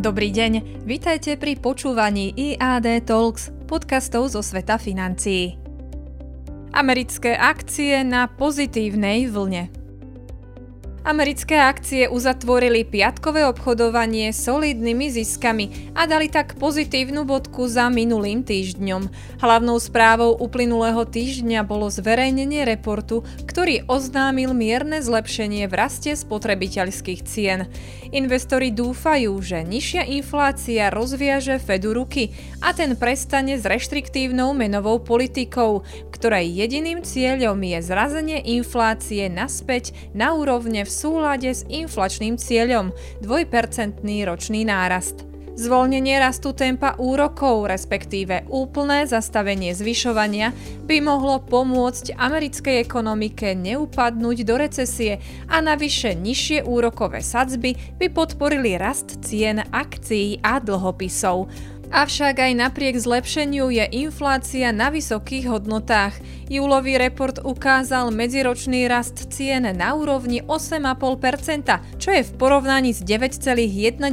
Dobrý deň, vitajte pri počúvaní IAD Talks, podcastov zo sveta financií. Americké akcie na pozitívnej vlne. Americké akcie uzatvorili piatkové obchodovanie solidnými ziskami a dali tak pozitívnu bodku za minulým týždňom. Hlavnou správou uplynulého týždňa bolo zverejnenie reportu, ktorý oznámil mierne zlepšenie v raste spotrebiteľských cien. Investori dúfajú, že nižšia inflácia rozviaže Fedu ruky a ten prestane s reštriktívnou menovou politikou, ktorej jediným cieľom je zrazenie inflácie naspäť na úrovne v súlade s inflačným cieľom 2% ročný nárast. Zvolnenie rastu tempa úrokov, respektíve úplné zastavenie zvyšovania, by mohlo pomôcť americkej ekonomike neupadnúť do recesie a navyše nižšie úrokové sadzby by podporili rast cien akcií a dlhopisov. Avšak aj napriek zlepšeniu je inflácia na vysokých hodnotách. Júlový report ukázal medziročný rast cien na úrovni 8,5%, čo je v porovnaní s 9,1%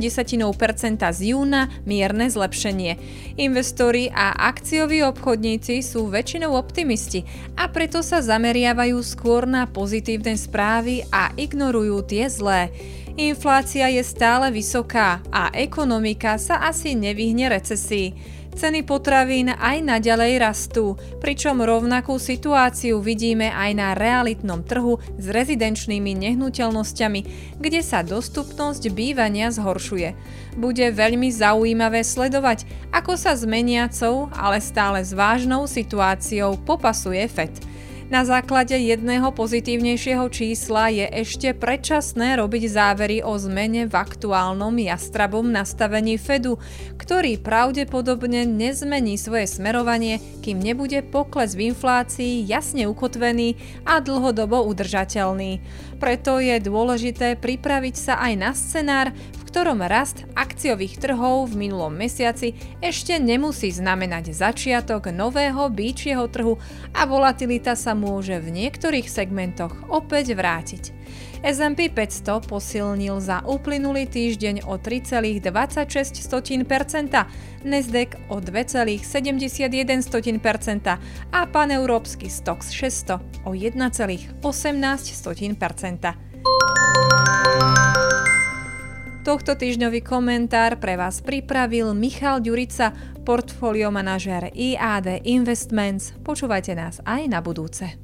z júna mierne zlepšenie. Investori a akcioví obchodníci sú väčšinou optimisti a preto sa zameriavajú skôr na pozitívne správy a ignorujú tie zlé. Inflácia je stále vysoká a ekonomika sa asi nevyhne recesii. Ceny potravín aj naďalej rastú, pričom rovnakú situáciu vidíme aj na realitnom trhu s rezidenčnými nehnuteľnosťami, kde sa dostupnosť bývania zhoršuje. Bude veľmi zaujímavé sledovať, ako sa s meniacou, ale stále s vážnou situáciou popasuje FED. Na základe jedného pozitívnejšieho čísla je ešte predčasné robiť závery o zmene v aktuálnom jastrabom nastavení Fedu, ktorý pravdepodobne nezmení svoje smerovanie, kým nebude pokles v inflácii jasne ukotvený a dlhodobo udržateľný. Preto je dôležité pripraviť sa aj na scenár, v ktorom rast akciových trhov v minulom mesiaci ešte nemusí znamenať začiatok nového býčieho trhu a volatilita sa môže v niektorých segmentoch opäť vrátiť. S&P 500 posilnil za uplynulý týždeň o 3,26%, Nasdaq o 2,71% a paneurópsky Stox 600 o 1,18%. Tohto týždňový komentár pre vás pripravil Michal Ďurica, portfólio manažér IAD Investments. Počúvajte nás aj na budúce.